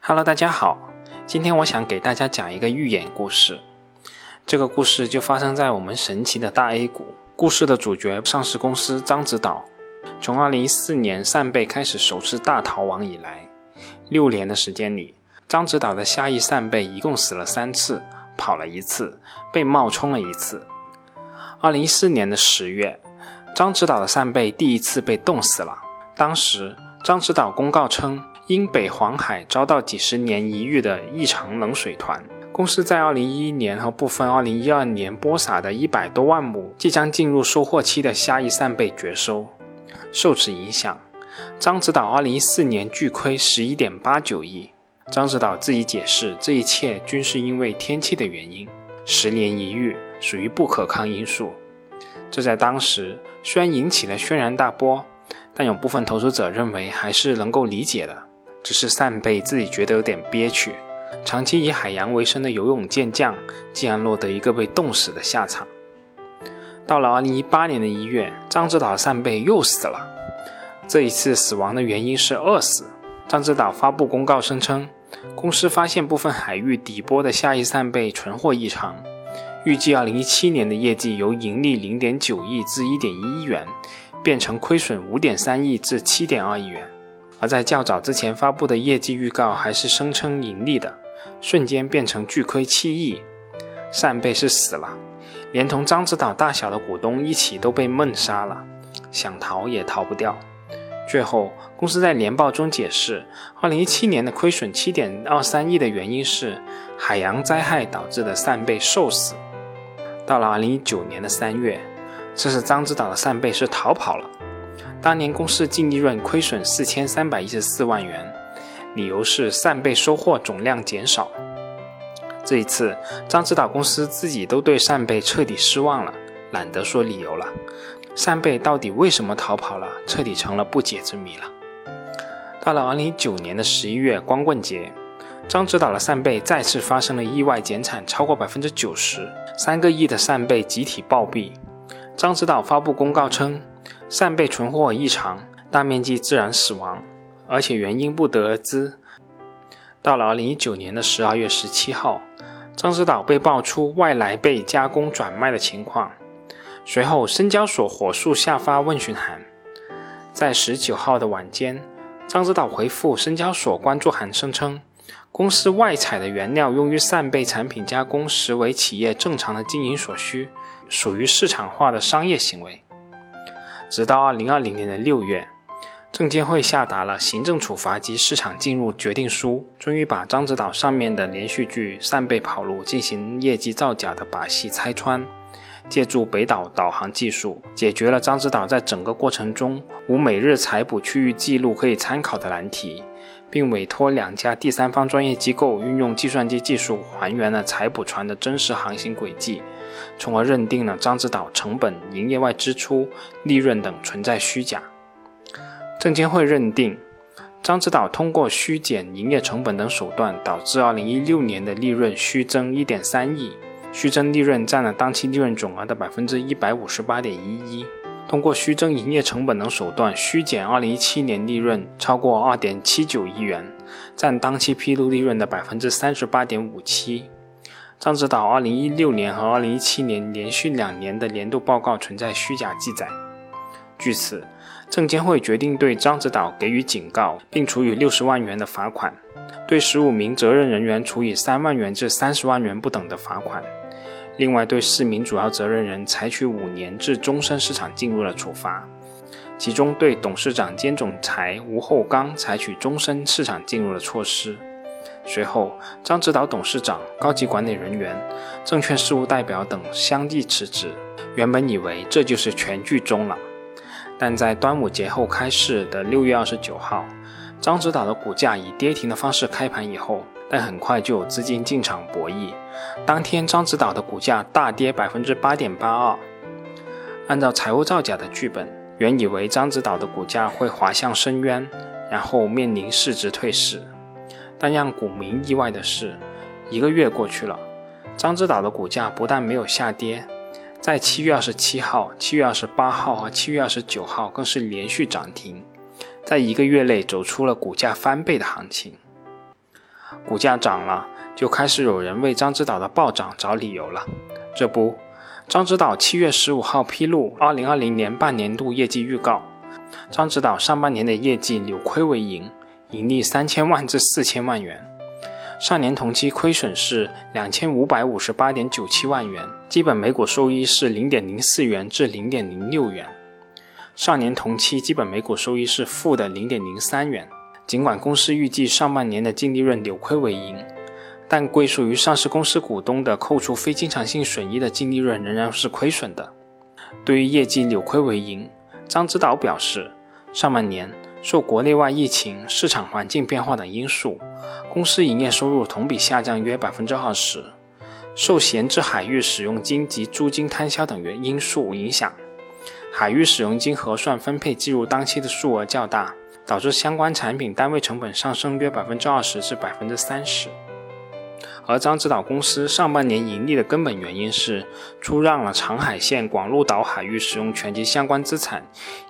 Hello，大家好，今天我想给大家讲一个寓言故事。这个故事就发生在我们神奇的大 A 股。故事的主角上市公司獐子岛，从2014年扇贝开始首次大逃亡以来，六年的时间里，獐子岛的虾夷扇贝一共死了三次，跑了一次，被冒充了一次。2014年的十月，獐子岛的扇贝第一次被冻死了。当时，獐子岛公告称。因北黄海遭到几十年一遇的异常冷水团，公司在2011年和部分2012年播撒的一百多万亩即将进入收获期的虾夷扇贝绝收。受此影响，獐子岛2014年巨亏11.89亿。獐子岛自己解释，这一切均是因为天气的原因，十年一遇属于不可抗因素。这在当时虽然引起了轩然大波，但有部分投资者认为还是能够理解的。只是扇贝自己觉得有点憋屈，长期以海洋为生的游泳健将，竟然落得一个被冻死的下场。到了2018年的一月，獐子岛扇贝又死了，这一次死亡的原因是饿死。獐子岛发布公告声称，公司发现部分海域底波的下翼扇贝存货异常，预计2017年的业绩由盈利0.9亿至1.1亿元，变成亏损5.3亿至7.2亿元。而在较早之前发布的业绩预告还是声称盈利的，瞬间变成巨亏七亿。扇贝是死了，连同獐子岛大小的股东一起都被闷杀了，想逃也逃不掉。最后，公司在年报中解释，2017年的亏损7.23亿的原因是海洋灾害导致的扇贝受死。到了2019年的三月，这是獐子岛的扇贝是逃跑了。当年公司净利润亏损四千三百一十四万元，理由是扇贝收获总量减少。这一次，张指导公司自己都对扇贝彻底失望了，懒得说理由了。扇贝到底为什么逃跑了，彻底成了不解之谜了。到了二零一九年的十一月光棍节，张指导的扇贝再次发生了意外减产，超过百分之九十，三个亿的扇贝集体暴毙。张指导发布公告称。扇贝存货异常，大面积自然死亡，而且原因不得而知。到了二零一九年的十二月十七号，獐子岛被爆出外来贝加工转卖的情况，随后深交所火速下发问询函。在十九号的晚间，獐子岛回复深交所关注函，声称公司外采的原料用于扇贝产品加工，实为企业正常的经营所需，属于市场化的商业行为。直到二零二零年的六月，证监会下达了行政处罚及市场进入决定书，终于把獐子岛上面的连续剧扇贝跑路进行业绩造假的把戏拆穿，借助北岛导航技术，解决了獐子岛在整个过程中无每日采捕区域记录可以参考的难题，并委托两家第三方专业机构运用计算机技术还原了采捕船的真实航行轨迹。从而认定了獐子岛成本、营业外支出、利润等存在虚假。证监会认定，獐子岛通过虚减营业成本等手段，导致2016年的利润虚增1.3亿，虚增利润占了当期利润总额的158.11%。通过虚增营业成本等手段，虚减2017年利润超过2.79亿元，占当期披露利润的38.57%。獐子岛2016年和2017年连续两年的年度报告存在虚假记载。据此，证监会决定对獐子岛给予警告，并处以六十万元的罚款，对十五名责任人员处以三万元至三十万元不等的罚款。另外，对四名主要责任人采取五年至终身市场进入的处罚，其中对董事长兼总裁吴厚刚采取终身市场进入的措施。随后，獐子岛董事长、高级管理人员、证券事务代表等相继辞职。原本以为这就是全剧终了，但在端午节后开市的六月二十九号，獐子岛的股价以跌停的方式开盘以后，但很快就有资金进场博弈。当天，獐子岛的股价大跌百分之八点八二。按照财务造假的剧本，原以为獐子岛的股价会滑向深渊，然后面临市值退市。但让股民意外的是，一个月过去了，獐子岛的股价不但没有下跌，在七月二十七号、七月二十八号和七月二十九号更是连续涨停，在一个月内走出了股价翻倍的行情。股价涨了，就开始有人为獐子岛的暴涨找理由了。这不，獐子岛七月十五号披露二零二零年半年度业绩预告，獐子岛上半年的业绩扭亏为盈，盈利三千万至四千万元。上年同期亏损是两千五百五十八点九七万元，基本每股收益是零点零四元至零点零六元。上年同期基本每股收益是负的零点零三元。尽管公司预计上半年的净利润扭亏为盈，但归属于上市公司股东的扣除非经常性损益的净利润仍然是亏损的。对于业绩扭亏为盈，张指导表示，上半年。受国内外疫情、市场环境变化等因素，公司营业收入同比下降约百分之二十。受闲置海域使用金及租金摊销等原因素影响，海域使用金核算分配计入当期的数额较大，导致相关产品单位成本上升约百分之二十至百分之三十。而獐子岛公司上半年盈利的根本原因是出让了长海县广鹿岛海域使用权及相关资产，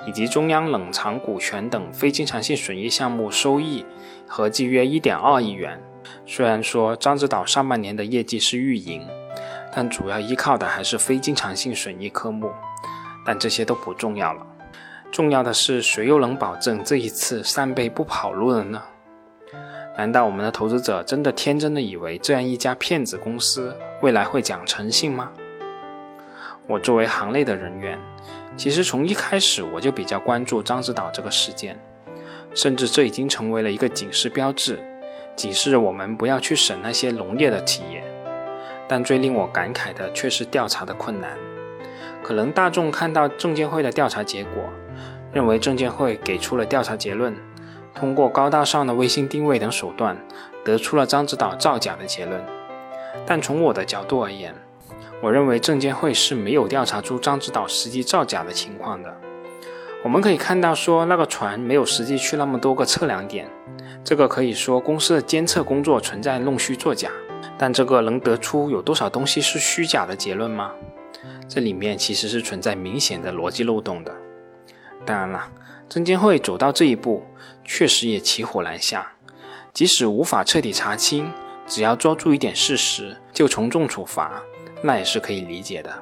以及中央冷藏股权等非经常性损益项目收益，合计约一点二亿元。虽然说獐子岛上半年的业绩是预盈，但主要依靠的还是非经常性损益科目。但这些都不重要了，重要的是谁又能保证这一次扇贝不跑路了呢？难道我们的投资者真的天真的以为这样一家骗子公司未来会讲诚信吗？我作为行内的人员，其实从一开始我就比较关注獐子岛这个事件，甚至这已经成为了一个警示标志，警示我们不要去审那些农业的企业。但最令我感慨的却是调查的困难。可能大众看到证监会的调查结果，认为证监会给出了调查结论。通过高大上的卫星定位等手段，得出了獐子岛造假的结论。但从我的角度而言，我认为证监会是没有调查出獐子岛实际造假的情况的。我们可以看到，说那个船没有实际去那么多个测量点，这个可以说公司的监测工作存在弄虚作假。但这个能得出有多少东西是虚假的结论吗？这里面其实是存在明显的逻辑漏洞的。当然了。证监会走到这一步，确实也骑虎难下。即使无法彻底查清，只要抓住一点事实就从重处罚，那也是可以理解的。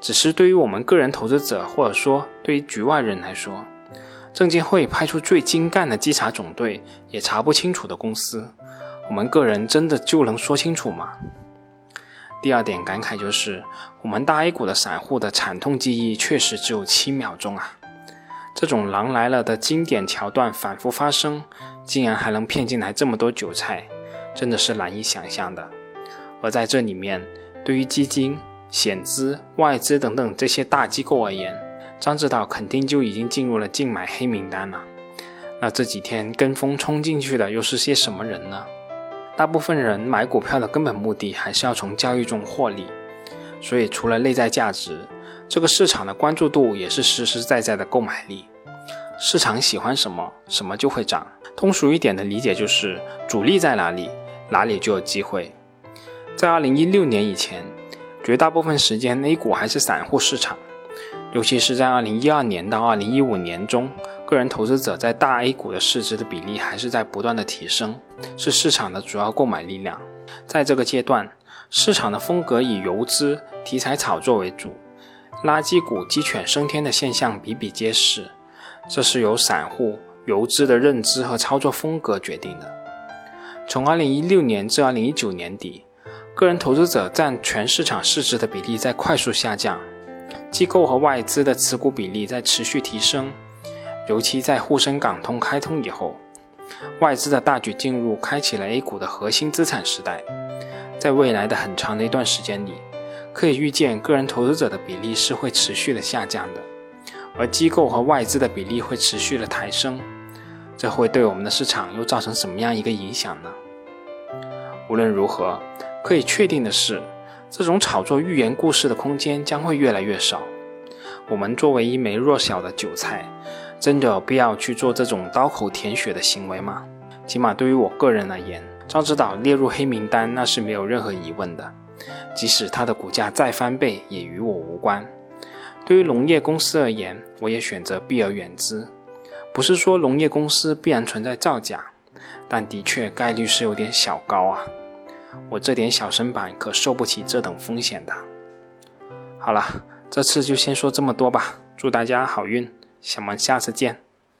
只是对于我们个人投资者，或者说对于局外人来说，证监会派出最精干的稽查总队也查不清楚的公司，我们个人真的就能说清楚吗？第二点感慨就是，我们大 A 股的散户的惨痛记忆确实只有七秒钟啊。这种“狼来了”的经典桥段反复发生，竟然还能骗进来这么多韭菜，真的是难以想象的。而在这里面，对于基金、险资、外资等等这些大机构而言，张指导肯定就已经进入了净买黑名单了。那这几天跟风冲进去的又是些什么人呢？大部分人买股票的根本目的还是要从交易中获利，所以除了内在价值。这个市场的关注度也是实实在在的购买力，市场喜欢什么，什么就会涨。通俗一点的理解就是，主力在哪里，哪里就有机会。在二零一六年以前，绝大部分时间 A 股还是散户市场，尤其是在二零一二年到二零一五年中，个人投资者在大 A 股的市值的比例还是在不断的提升，是市场的主要购买力量。在这个阶段，市场的风格以游资、题材炒作为主。垃圾股鸡犬升天的现象比比皆是，这是由散户游资的认知和操作风格决定的。从2016年至2019年底，个人投资者占全市场市值的比例在快速下降，机构和外资的持股比例在持续提升。尤其在沪深港通开通以后，外资的大举进入，开启了 A 股的核心资产时代。在未来的很长的一段时间里。可以预见，个人投资者的比例是会持续的下降的，而机构和外资的比例会持续的抬升。这会对我们的市场又造成什么样一个影响呢？无论如何，可以确定的是，这种炒作寓言故事的空间将会越来越少。我们作为一枚弱小的韭菜，真的有必要去做这种刀口舔血的行为吗？起码对于我个人而言，张指导列入黑名单，那是没有任何疑问的。即使它的股价再翻倍，也与我无关。对于农业公司而言，我也选择避而远之。不是说农业公司必然存在造假，但的确概率是有点小高啊。我这点小身板可受不起这等风险的。好了，这次就先说这么多吧。祝大家好运，咱们下次见。